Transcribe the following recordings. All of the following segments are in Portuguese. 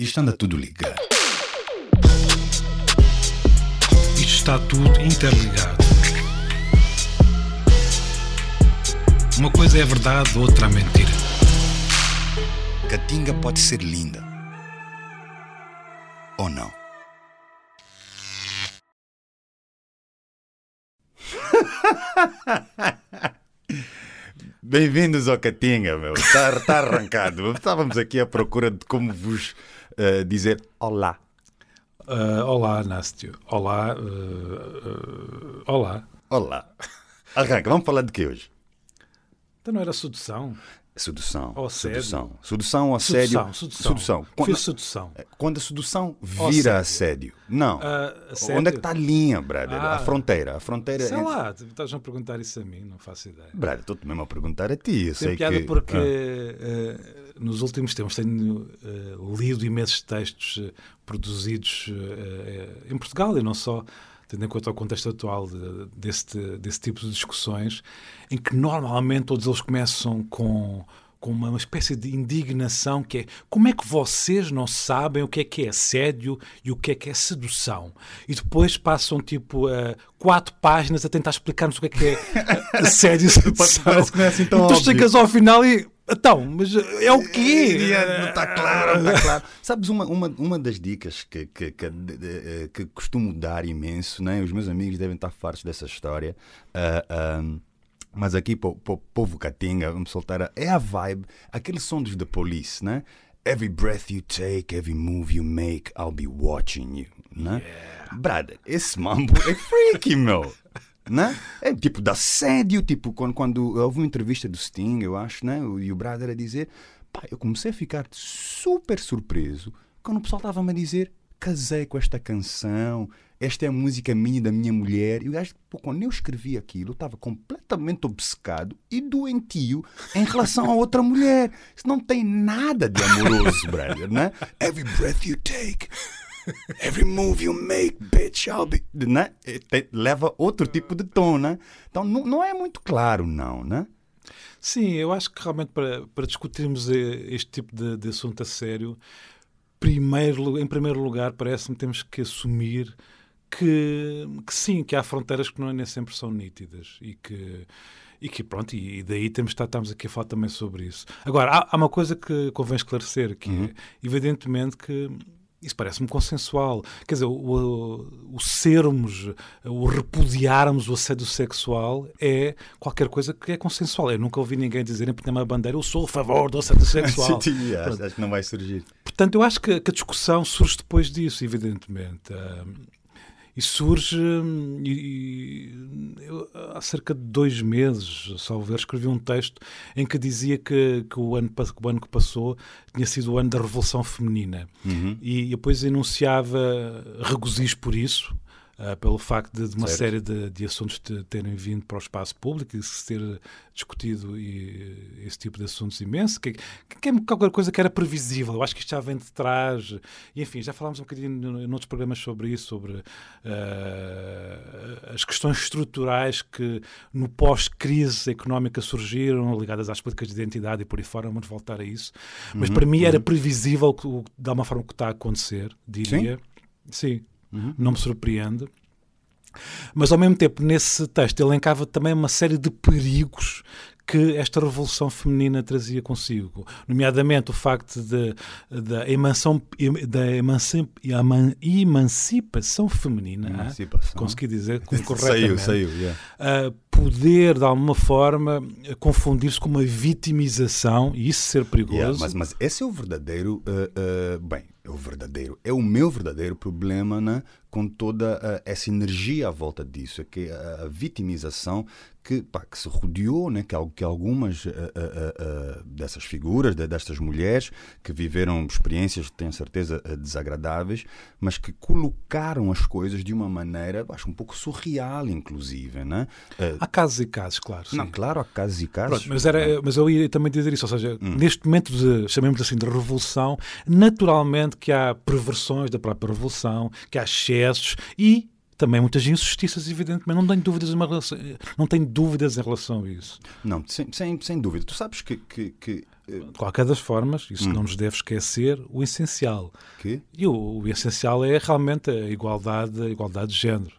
Isto anda tudo ligado. Isto está tudo interligado. Uma coisa é verdade, outra é mentira. Catinga pode ser linda. Ou não? Bem-vindos ao Catinga, meu. Está tá arrancado. Estávamos aqui à procura de como vos uh, dizer olá. Uh, olá, Nástio. Olá. Uh, olá. Olá. Arranca, vamos falar de que hoje? Então não era sedução? Sedução. Ou sedução. Sedução, assédio. Sedução, sedução. Sedução. Fiz Quando, sedução. quando a sedução vira assédio. Não. Ah, assédio? Onde é que está a linha, brother? Ah. A fronteira. A fronteira Sei é... lá, estás a perguntar isso a mim, não faço ideia. Brother, estou-te mesmo a perguntar a ti. Eu sei piada que... porque Ah. eh, nos últimos tempos tenho eh, lido imensos textos eh, produzidos em Portugal e não só, tendo em conta o contexto atual de- desse, desse tipo de discussões, em que normalmente todos eles começam com, com uma espécie de indignação que é como é que vocês não sabem o que é que é assédio e o que é que é sedução? E depois passam tipo eh, quatro páginas a tentar explicar-nos o que é que é assédio e sedução. Parece que não é assim tão E tu óbvio. chegas ao final e. Então, mas é o quê? Yeah, Não está claro, não está claro. Sabes, uma, uma, uma das dicas que, que, que, de- que costumo dar imenso, né? os meus amigos devem estar fartos dessa história, ah, mas aqui para o povo catinga, vamos soltar, é a vibe, aquele som dos The Police, né? Every breath you take, every move you make, I'll be watching you, né? Brother, esse mambo é freaky, meu. Né? É tipo de assédio, tipo quando, quando houve uma entrevista do Sting, eu acho, né? E o brother a dizer, pá, eu comecei a ficar super surpreso quando o pessoal estava-me a dizer, casei com esta canção, esta é a música minha e da minha mulher. E o gajo, pô, quando eu escrevi aquilo, estava completamente obcecado e doentio em relação a outra mulher. Isso não tem nada de amoroso, brother, né? Every breath you take. Every move you make, bitch, I'll be. Né? E Leva outro tipo de tom, né? Então não, não é muito claro, não, né? Sim, eu acho que realmente para, para discutirmos eh, este tipo de, de assunto a sério, primeiro, em primeiro lugar, parece-me que temos que assumir que, que sim, que há fronteiras que não nem sempre são nítidas e que. E que pronto, e daí temos estamos aqui a falar também sobre isso. Agora, há, há uma coisa que convém esclarecer, que é, evidentemente, que isso parece-me consensual. Quer dizer, o, o sermos, o repudiarmos o assédio sexual é qualquer coisa que é consensual. Eu nunca ouvi ninguém dizer em primeira bandeira eu sou a favor do assédio sexual. Sim, acho, acho que não vai surgir. Portanto, eu acho que, que a discussão surge depois disso, evidentemente. E surge. hum, E, e eu, há cerca de dois meses, salvo ver, escrevi um texto em que dizia que, que, o ano, que o ano que passou tinha sido o ano da Revolução Feminina. Uhum. E depois enunciava regozijo por isso. Ah, pelo facto de, de uma Certo. série de, de assuntos te- terem vindo para o espaço público e se ter discutido e, esse tipo de assuntos imenso, que, que é qualquer coisa que era previsível. Eu acho que isto já vem de trás. E, enfim, já falámos um bocadinho no- noutros programas sobre isso, sobre ah, as questões estruturais que no pós-crise económica surgiram, ligadas às políticas de identidade e por aí fora, vamos voltar a isso. Mas para mim era previsível, que, de alguma forma, o que está a acontecer, diria. Sim, não me surpreende. Mas ao mesmo tempo, nesse texto, ele elencava também uma série de perigos que esta revolução feminina trazia consigo, nomeadamente o facto de, da emancipação, da emancip, eman- emancipação feminina, Emancipação. consegui dizer com- Saiu, corretamente, saiu, yeah. a poder, de alguma forma, confundir-se com uma vitimização e isso ser perigoso. Yeah, mas, mas esse é o verdadeiro, uh, uh, bem, é o verdadeiro, é o meu verdadeiro problema né, com toda uh, essa energia à volta disso, é que a, a vitimização que, pá, que se rodeou, né, que, que algumas dessas figuras, de- destas mulheres que viveram experiências, tenho certeza, desagradáveis, mas que colocaram as coisas de uma maneira, acho um pouco surreal, inclusive, né? Há casos e casos, claro. sim. não, claro, há casos e casos. Pronto, mas, era, mas eu ia também dizer isso, ou seja, Hum. neste momento de, chamemos assim, de revolução, naturalmente que há perversões da própria revolução, que há excessos e também muitas injustiças, evidentemente, não tenho dúvidas, em relação, não tenho dúvidas em relação a isso. Não, sem, sem, sem dúvida. Tu sabes que, que, que De qualquer das formas, isso Hum. não nos deve esquecer o essencial. Que? E o, o essencial é realmente a igualdade, a igualdade de género.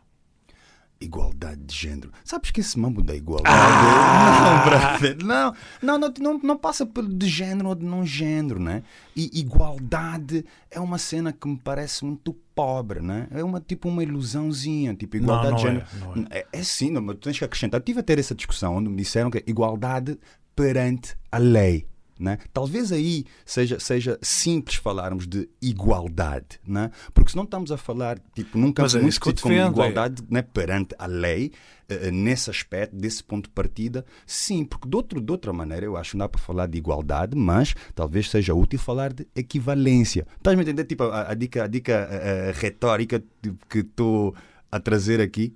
Igualdade de género. Sabes que esse mambo da igualdade. Não, brother. Não, não, não, não, não passa por de género ou de não género, né? E igualdade é uma cena que me parece muito pobre, né? É uma tipo uma ilusãozinha, tipo igualdade não de género. é, não É, é sim, não, mas tens que acrescentar. Eu tive a ter essa discussão onde me disseram que é igualdade perante a lei. Né? Talvez aí seja, seja simples falarmos de igualdade, né? porque se não estamos a falar tipo, num campo é muito como é- igualdade né? perante a lei, eh, nesse aspecto, desse ponto de partida, sim, porque de, outro, de outra maneira eu acho que não dá para falar de igualdade, mas talvez seja útil falar de equivalência. Estás-me a entender? Tipo, a, a dica, a dica eh, eh, retórica tipo, que estou a trazer aqui?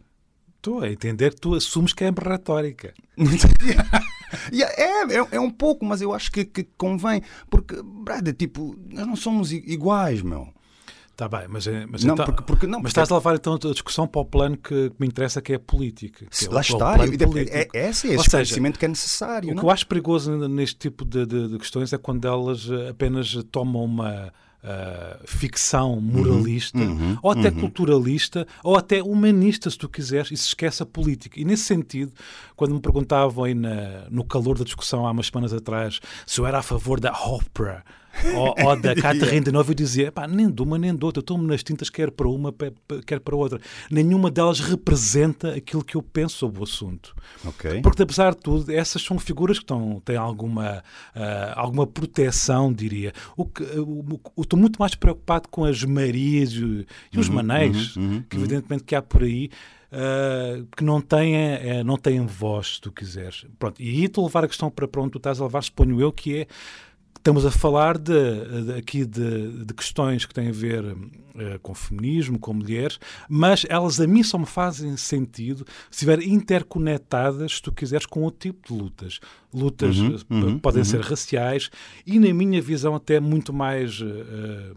Estou a entender que tu assumes que é retórica. Yeah, é, é, é um pouco, mas eu acho que, que convém, porque, brother, tipo, nós não somos iguais, meu. Está bem, mas, é- mas, Não, então- porque, porque não, mas porque- estás a levar então a discussão para o plano que, que me interessa, que é a política. que é o- lá o está, de- político. é, é esse, é esse conhecimento que é necessário. O não? que eu acho perigoso neste tipo de, de- de questões é quando elas eh, apenas tomam uma ah, ficção moralista, uhum, ou até uhum. culturalista, ou até humanista, se tu quiseres, e se esquece a política. E nesse sentido, quando me perguntavam aí na- no calor da discussão há umas semanas atrás se eu era a favor da Oprah ou, ou da Catherine de Novo, eu dizia, pá, nem de uma nem de outra, eu estou-me nas tintas quer para uma, quer para outra. Nenhuma delas representa aquilo que eu penso sobre o assunto. Ok. Porque, apesar de tudo, essas são figuras que estão, têm alguma, ah, alguma proteção, diria. O que, o- estou muito mais preocupado com as Marias e, e os Manéis, uhum, uhum, que evidentemente que há por aí, ah, que não têm, eh, não têm voz, se tu quiseres. Pronto, e aí a levar a questão para, para onde tu estás a levar, suponho eu, que é Estamos a falar de, de- aqui de, de questões que têm a ver eh, com feminismo, com mulheres, mas elas a mim só me fazem sentido se estiverem interconectadas, se tu quiseres, com outro tipo de lutas. Lutas Uhum, eh, uhum, podem uhum. ser raciais e, na minha visão, até muito mais eh,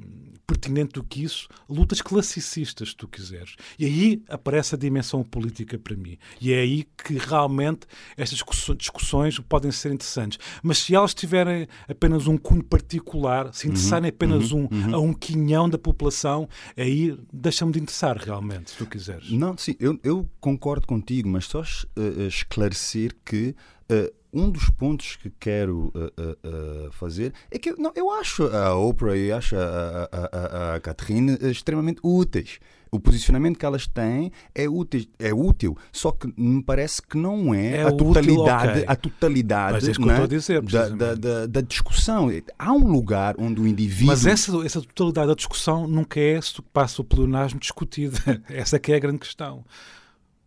pertinente do que isso, lutas classicistas, se tu quiseres. E aí aparece a dimensão política para mim. E é aí que realmente estas discussões podem ser interessantes. Mas se elas tiverem apenas um cunho particular, se interessarem apenas um, a um quinhão da população, aí deixa-me de interessar realmente, se tu quiseres. Não, sim, eu, eu concordo contigo, mas só eh, eh, esclarecer que eh, um dos pontos que quero eh, eh, fazer é que eu- não, eu acho a Oprah e acho a, a, a, a- Catherine extremamente úteis. O posicionamento que elas têm é útil, é útil, só que me parece que não é, É a útil, totalidade, ok. a totalidade é né, a dizer, da, da, da, da discussão. Há um lugar onde o indivíduo. Mas essa, essa totalidade da discussão nunca é, se passa o pleonasmo, discutida. Essa que é a grande questão.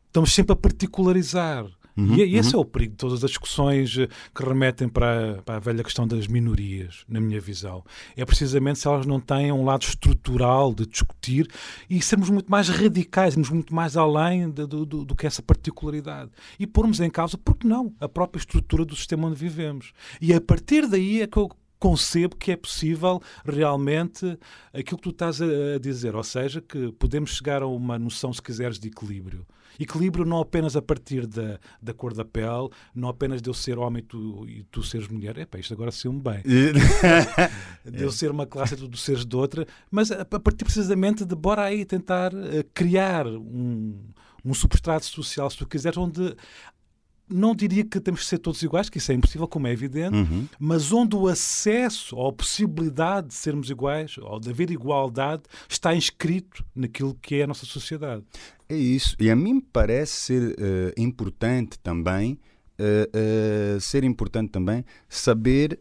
Estamos sempre a particularizar. Uhum, e, e esse é o perigo de todas as discussões eh, que remetem para, a- para a velha questão das minorias, na minha visão. É precisamente se elas não têm um lado estrutural de discutir e sermos muito mais radicais, irmos muito mais além de- do, do- do que essa particularidade. E pormos em causa, porque não, a própria estrutura do sistema onde vivemos. E a partir daí é que eu concebo que é possível realmente aquilo que tu estás a dizer, ou seja, que podemos chegar a uma noção, se quiseres, de equilíbrio. Equilíbrio não apenas a partir da, da cor da pele, não apenas de eu ser homem e tu, e tu seres mulher. Epá, isto agora saiu-me bem. De eu ser uma classe e tu seres de outra, mas a, a partir precisamente de bora aí tentar eh, criar um, um substrato social, se tu quiseres, onde não diria que temos que ser todos iguais, que isso é impossível, como é evidente, Uhum. mas onde o acesso ou a possibilidade de sermos iguais ou de haver igualdade está inscrito naquilo que é a nossa sociedade. É isso. E a mim parece ser eh, importante também eh, eh, ser importante também saber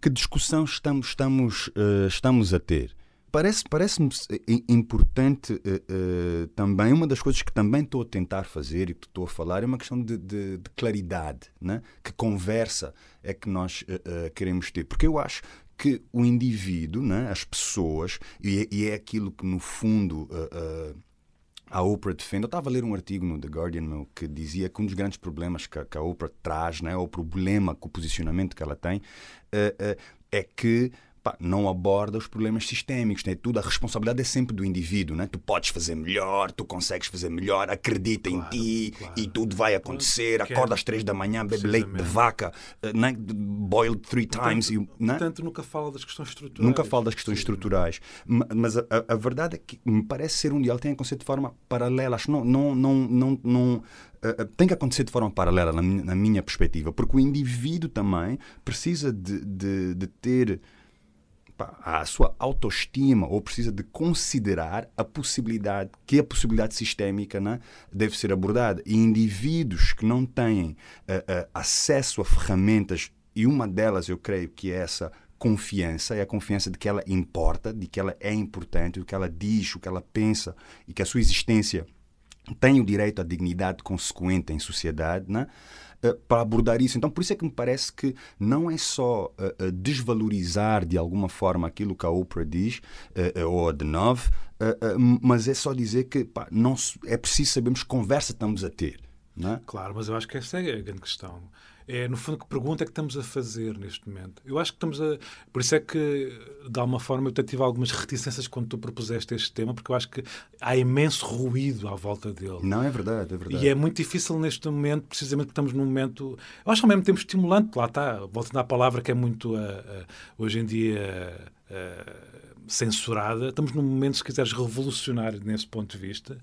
que discussão estamos, estamos, estamos a ter. Parece- Parece-me i- importante eh, eh, também, uma das coisas que também estou a tentar fazer e que estou a falar é uma questão de, de- de claridade. Né? Que conversa é que nós eh, eh, queremos ter? Porque eu acho que o indivíduo, né? as pessoas, e é, e é aquilo que no fundo. eh, eh, a Oprah defende. Eu estava a ler um artigo no The Guardian meu, que dizia que um dos grandes problemas que a, que a Oprah traz, né, ou o problema com o posicionamento que ela tem, eh, eh, é que pá, não aborda os problemas sistémicos. Né? Tudo, a responsabilidade é sempre do indivíduo. Né? Tu podes fazer melhor, tu consegues fazer melhor, acredita Claro, em ti claro. e tudo vai acontecer. Quer- Acorda às três da manhã, bebe leite de vaca, eh, né? boiled three times. e, né? Portanto, nunca fala das questões estruturais. Nunca falo das questões estruturais. Ma- Mas a, a- verdade é que me parece ser um diálogo que tem que acontecer de forma paralela. Acho que não, não, não, não, não, eh, eh, tem que acontecer de forma paralela, na minha, na minha perspectiva, porque o indivíduo também precisa de, de, de ter a sua autoestima ou precisa de considerar a possibilidade que a possibilidade sistémica né, deve ser abordada e indivíduos que não têm eh, eh, acesso a ferramentas e uma delas eu creio que é essa confiança é a confiança de que ela importa de que ela é importante o que ela diz o que ela pensa e que a sua existência tem o direito à dignidade consequente em sociedade, né? Eh, para abordar isso. Então, por isso é que me parece que não é só eh, desvalorizar de alguma forma aquilo que a Oprah diz, ou a de Nove, mas é só dizer que pá, não é preciso sabermos que conversa estamos a ter. Né? Claro, mas eu acho que essa é a grande questão. É, no fundo, que pergunta é que estamos a fazer neste momento? Eu acho que estamos a. Por isso é que, de alguma forma, eu até tive algumas reticências quando tu propuseste este tema, porque eu acho que há imenso ruído à volta dele. Não, é verdade, é verdade. E é muito difícil neste momento, precisamente porque estamos num momento, eu acho ao mesmo tempo estimulante, lá está, voltando à palavra que é muito ah, ah, hoje em dia ah, censurada, estamos num momento, se quiseres, revolucionário nesse ponto de vista,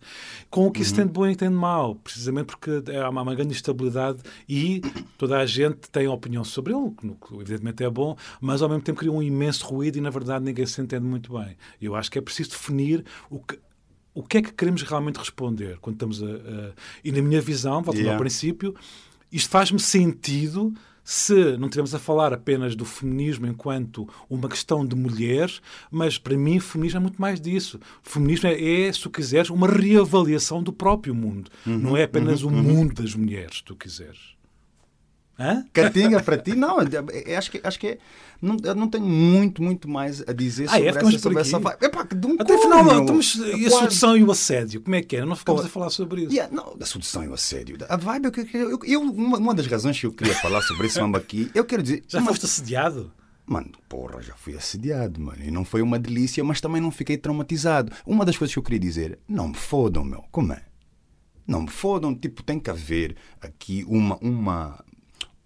com o que isso tem de bom e tem de mau, precisamente porque há uma, grande instabilidade e toda a gente tem opinião sobre ele, que evidentemente é bom, mas ao mesmo tempo cria um imenso ruído e na verdade ninguém se entende muito bem. Eu acho que é preciso definir o que o que é que queremos realmente responder quando estamos a. a- E na minha visão, voltando Yeah. ao princípio, isto faz-me sentido se não estivermos a falar apenas do feminismo enquanto uma questão de mulheres, mas para mim feminismo é muito mais disso. Feminismo é, é, se tu quiseres, uma reavaliação do próprio mundo. não é apenas o mundo das mulheres, se tu quiseres. Hã? Catinga para ti? Não, acho que, acho que é, não, eu não tenho muito, muito mais a dizer Ah, sobre, é? Essa, sobre essa vibe. Epá, de um Até afinal, estamos, e a sedução e o assédio, como é que é? Não ficamos Pô, a falar sobre isso. Yeah, não, da sedução e o assédio. A vibe, eu, eu, eu, uma, uma das razões que eu queria falar sobre esse mamba aqui, eu quero dizer. Já uma- foste assediado? Mano, porra, já fui assediado, mano. E não foi uma delícia, mas também não fiquei traumatizado. Uma das coisas que eu queria dizer, não me fodam, meu. Como é? Não me fodam. Tipo, tem que haver aqui uma, uma,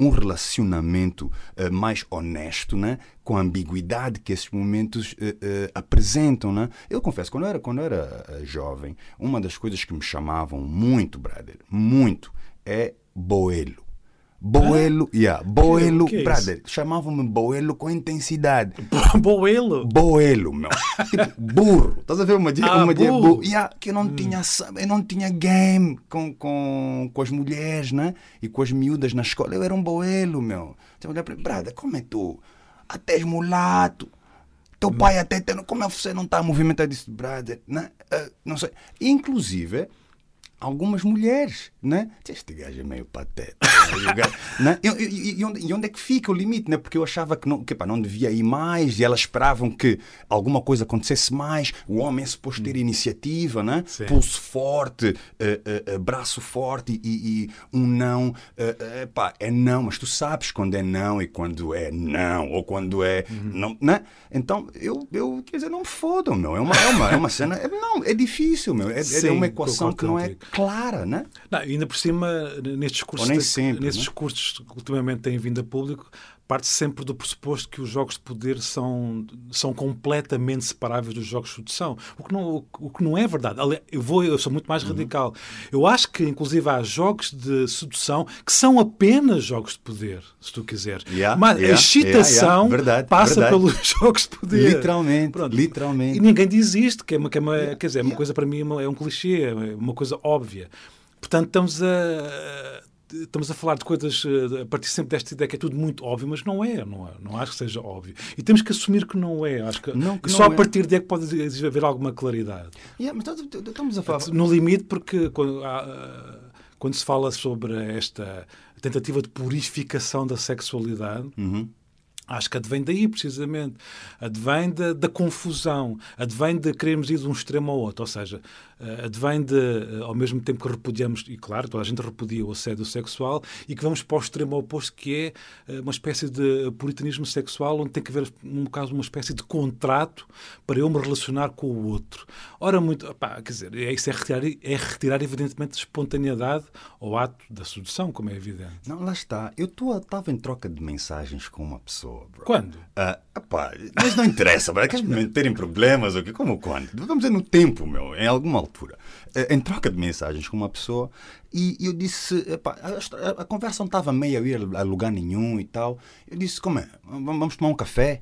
um relacionamento eh, mais honesto, né? Com a ambiguidade que esses momentos eh, eh, apresentam, né? Eu confesso, quando eu era, quando eu era jovem, uma das coisas que me chamavam muito, brother, muito, é boelo. Boelo, yeah, boelo, o que é brother, chamavam-me boelo com intensidade. Boelo. Boelo, meu. Tipo, burro. Estás a ver uma dia, Ah, uma dia burro. burro. Yeah, que eu não tinha, sa- eu não tinha game com, com, com as mulheres, né? E com as miúdas na escola. Eu era um boelo, meu. Você olhar para brada, como é tu? Até és mulato. Teu pai até. Como é que você não está a movimentar disso, brother? Né? Ah, não sei. Inclusive, algumas mulheres, né? Este gajo é meio pateta. né? E gajo- né? E, e- e onde, e onde é que fica o limite, né? Porque eu achava que não, que, pá, não devia ir mais e elas esperavam que alguma coisa acontecesse mais. O homem é suposto ter iniciativa, né? Sim. Pulso forte, eh, eh, braço forte e, um não. eh, pá, é não, mas tu sabes quando é não e quando é não, ou quando é não, né? Então, eu, eu quer dizer, não me fodam, meu. É uma, é uma, é uma cena. é- não, é difícil, meu. É, é Sim, uma equação que não é contigo. Clara, né? Não, ainda por cima, nestes de- sempre, nestes né? discursos que ultimamente têm vindo a público, parte sempre do pressuposto que os jogos de poder são, são completamente separáveis dos jogos de sedução. O que não, o que não é verdade. Eu, vou, eu sou muito mais radical. Eu acho que, inclusive, há jogos de sedução que são apenas jogos de poder, se tu quiseres. Yeah, Mas yeah, a excitação yeah. Verdade, passa verdade. pelos jogos de poder. Literalmente, Pronto. literalmente. E ninguém diz isto, que é uma, que é uma- quer dizer, é uma coisa para mim é é um clichê, é uma coisa óbvia. Portanto, estamos a estamos a falar de coisas eh, a partir sempre desta ideia que é tudo muito óbvio, mas não é, não é, não acho que seja óbvio. E temos que assumir que não é. Acho que, Não, que e não só é. a partir daí é que pode haver alguma claridade. Yeah, mas estamos- a falar. No limite, porque quando, há, quando se fala sobre esta tentativa de purificação da sexualidade, Uhum. Acho que advém daí, precisamente. Advém da, da, confusão, advém de querermos ir de um extremo ao outro. Ou seja, advém de, uh, ao mesmo tempo que repudiamos, e claro, toda a gente repudia o assédio sexual, e que vamos para o extremo oposto, que é uh, uma espécie de puritanismo sexual, onde tem que haver, no caso, uma espécie de contrato para eu me relacionar com o outro. Ora, muito. Opá, quer dizer, é, isso é retirar, é retirar, evidentemente, espontaneidade ao ato da sedução, como é evidente. Não, lá está. Eu estava em troca de mensagens com uma pessoa bro. Quando? Ah, apá, mas não interessa, bro. Queres terem problemas ou quê? Como quando? Vamos dizer no tempo, meu, em alguma altura. Ah, em troca de mensagens com uma pessoa e eu disse, a, a, conversa não estava meio a ir a lugar nenhum e tal. Eu disse, como é? Vamos tomar um café?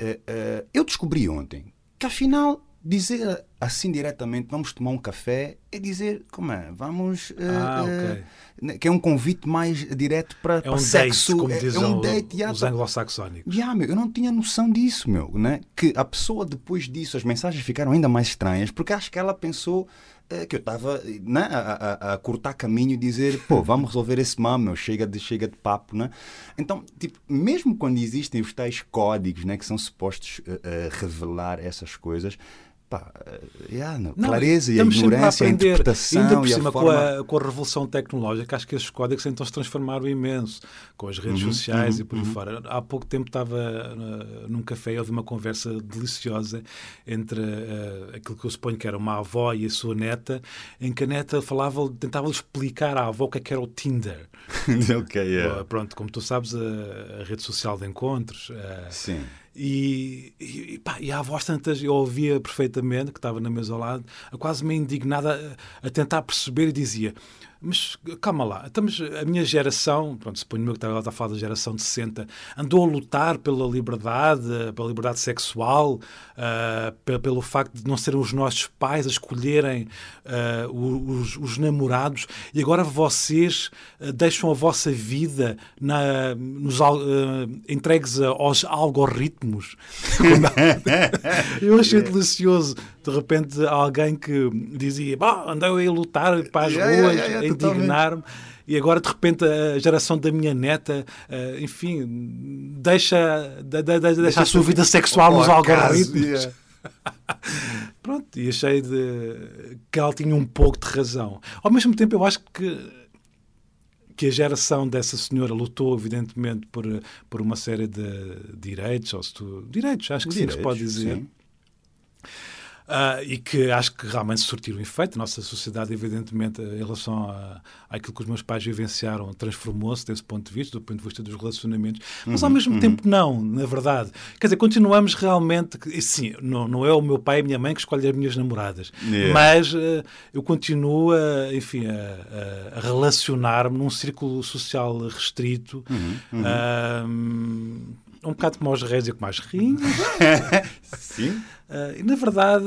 Uh, uh, eu descobri ontem que afinal dizer assim diretamente vamos tomar um café é dizer como é vamos uh, ah, okay. uh, que é um convite mais direto para, é para um sexo date, como é, é um date os anglo-saxónicos yeah, meu, eu não tinha noção disso meu né que a pessoa depois disso as mensagens ficaram ainda mais estranhas porque acho que ela pensou uh, que eu estava né, a, a, a, cortar caminho e dizer pô vamos resolver esse mal meu chega de chega de papo né então tipo mesmo quando existem os tais códigos né que são supostos revelar essas coisas Pá, yeah, não, não, clareza e a ignorância, a, aprender, a interpretação ainda por cima, a forma... com, a, com a revolução tecnológica, acho que esses códigos então se transformaram imenso com as redes uhum, sociais uhum, e por aí uhum. fora. Há pouco tempo estava uh, num café e houve uma conversa deliciosa entre uh, aquilo que eu suponho que era uma avó e a sua neta, em que a neta falava, tentava explicar à avó o que, é que era o Tinder. ok, yeah. uh, pronto, como tu sabes, a, a rede social de encontros. Uh, Sim e, e, pá, e a voz tantas, eu ouvia perfeitamente, que estava na mesa ao lado, quase meio indignada a, a tentar perceber e dizia: mas calma lá, estamos, a minha geração, pronto, suponho que estava a falar da geração de 60, andou a lutar pela liberdade, pela liberdade sexual, uh, pelo facto de não serem os nossos pais a escolherem uh, os, os, namorados, e agora vocês uh, deixam a vossa vida na, nos, entregues aos algoritmos. Eu achei delicioso, de repente, alguém que dizia: andei a lutar para as ruas. Yeah, yeah, yeah indignar-me. E agora, de repente, a geração da minha neta, uh, enfim, deixa, de, de, de, deixa a sua vida sexual nos algoritmos. Yeah. Pronto, e achei de, que ela tinha um pouco de razão. Ao mesmo tempo, eu acho que que a geração dessa senhora lutou, evidentemente, por, por uma série de direitos, ou se tu, direitos, acho que direitos, sim, se pode dizer. Sim. Uh, e que acho que realmente surtiram efeito. A nossa sociedade, evidentemente, em relação a, àquilo que os meus pais vivenciaram, transformou-se desse ponto de vista, do ponto de vista dos relacionamentos, mas ao uhum, mesmo uhum. tempo não, na verdade. Quer dizer, continuamos realmente. Sim, não, não é o meu pai e a minha mãe que escolhem as minhas namoradas, yeah. mas uh, eu continuo, a, enfim, a, a relacionar-me num círculo social restrito. Uhum. Uh, bocado como aos reis e como as rainhas. Sim. Uh, e, na verdade,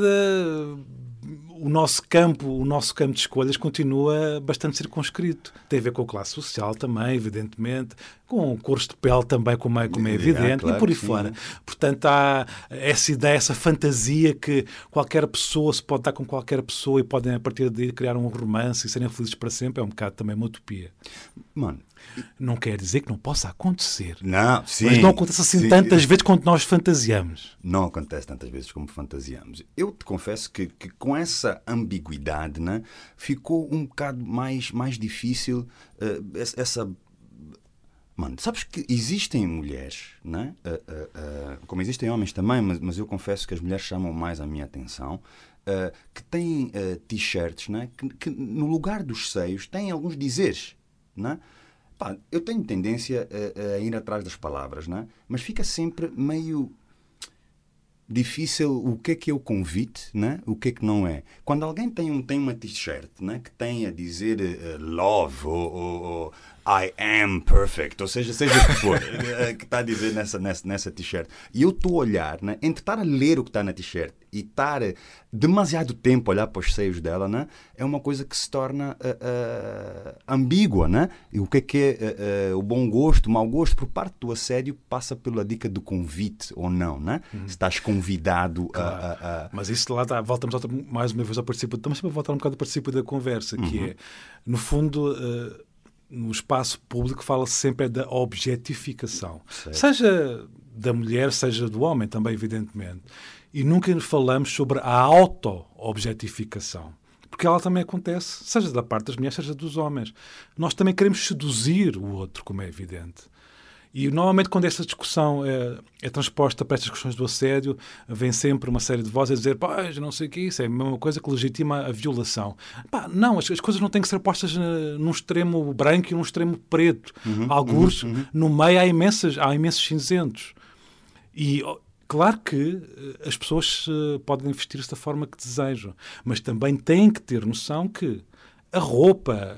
o nosso campo, o nosso campo de escolhas continua bastante circunscrito. Tem a ver com a classe social também, evidentemente, com cores de pele também, como é, como é evidente, claro, e por aí sim. fora. Portanto, há essa ideia, essa fantasia que qualquer pessoa se pode dar com qualquer pessoa e podem, a partir daí, criar um romance e serem felizes para sempre. É um bocado também uma utopia. Mano, não quer dizer que não possa acontecer. Não, sim. Mas não acontece assim sim. tantas vezes quanto nós fantasiamos. Não acontece tantas vezes como fantasiamos. Eu te confesso que, que com essa ambiguidade né, ficou um bocado mais, mais difícil uh, essa Mano, sabes que existem mulheres, né? Uh, uh, uh, como existem homens também, mas, mas, eu confesso que as mulheres chamam mais a minha atenção, que têm t-shirts né? Que, que, no lugar dos seios têm alguns dizeres. Né? Pá, eu tenho tendência a, a, ir atrás das palavras, né? mas fica sempre meio difícil o que é que é o convite, né? o que é que não é. Quando alguém tem, um, tem uma t-shirt né? que tem a dizer uh, love ou, ou, ou I am perfect, ou seja, seja o que for, eh, que está a dizer nessa, nessa, nessa t-shirt. E eu estou a olhar, né, entre estar a ler o que está na t-shirt e estar eh, demasiado tempo a olhar para os seios dela, né, é uma coisa que se torna uh, uh, ambígua. Né? E o que é que é uh, o bom gosto, o mau gosto, por parte do assédio, passa pela dica do convite ou não. Né? Uhum. Se estás convidado claro. a, a, Mas isso lá está, voltamos mais uma vez ao princípio, estamos sempre a voltar um bocado ao princípio da conversa, que uhum. é, no fundo no espaço público fala-se sempre é da objetificação. Seja da mulher, seja do homem também, evidentemente. E nunca falamos sobre a auto-objetificação. Porque ela também acontece, seja da parte das mulheres, seja dos homens. Nós também queremos seduzir o outro, como é evidente. E normalmente, quando essa discussão é, é, transposta para estas questões do assédio, vem sempre uma série de vozes a dizer: pá, não sei o que é isso, é a mesma coisa que legitima a violação. Pá, não, as, as coisas não têm que ser postas uh, num extremo branco e num extremo preto. Uhum, Alguns, uhum, uhum. no meio, há, imensas, há imensos cinzentos. E Claro que as pessoas podem vestir-se da forma que desejam, mas também têm que ter noção que a roupa,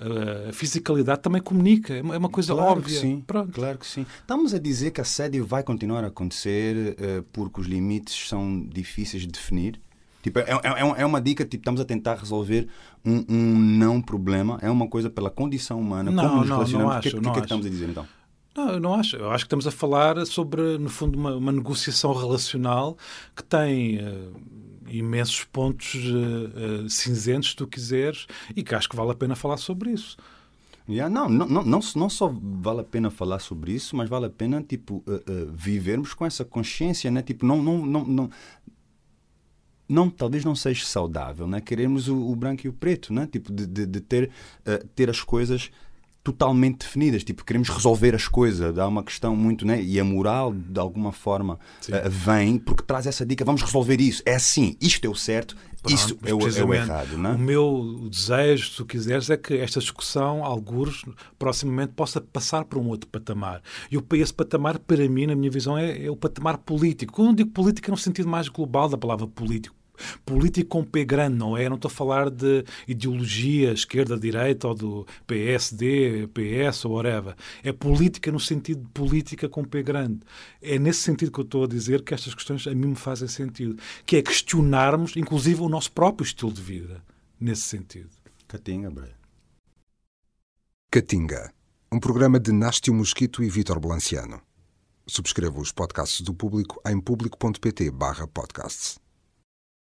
a fisicalidade também comunica. É uma é coisa claro óbvia. Que sim, Pronto. Claro que sim. Estamos a dizer que a assédio vai continuar a acontecer uh, porque os limites são difíceis de definir. Tipo, é, é, é uma dica, tipo, estamos a tentar resolver um, um não problema. É uma coisa pela condição humana. Não, como nos não, relacionamos. Não o que, acho, que, não que é que estamos a dizer então? Não, eu não acho. Eu acho que estamos a falar sobre, no fundo, uma, uma negociação relacional que tem uh, imensos pontos uh, uh, cinzentos, se tu quiseres, e que acho que vale a pena falar sobre isso. Yeah, não, não, não, não só vale a pena falar sobre isso, mas vale a pena tipo, vivermos com essa consciência, né? Tipo, não, não, não, não, não, talvez não seja saudável, né? Queremos o, o branco e o preto, né? Tipo, de, de, de ter, ter as coisas totalmente definidas. Tipo, queremos resolver as coisas. Há uma questão muito, né? E a moral, de alguma forma, uh, vem porque traz essa dica. Vamos resolver isso. É assim. Isto é o certo. Pronto, isso é o, é o, errado, não é? O meu desejo, se tu quiseres, é que esta discussão, alguns, proximamente, possa passar para um outro patamar. E esse patamar, para mim, na minha visão, é, é o patamar político. Quando eu digo política, é no sentido mais global da palavra político político com P grande, não é? Não estou a falar de ideologia, esquerda, direita, ou do PSD, PS ou whatever. É política no sentido de política com P grande. É nesse sentido que eu estou a dizer que estas questões a mim me fazem sentido. Que é questionarmos, inclusive, o nosso próprio estilo de vida. Nesse sentido. Catinga, Breia. Catinga. Um programa de Nástio Mosquito e Vítor Blanciano. Subscreva os podcasts do Público em público.pt barra podcasts.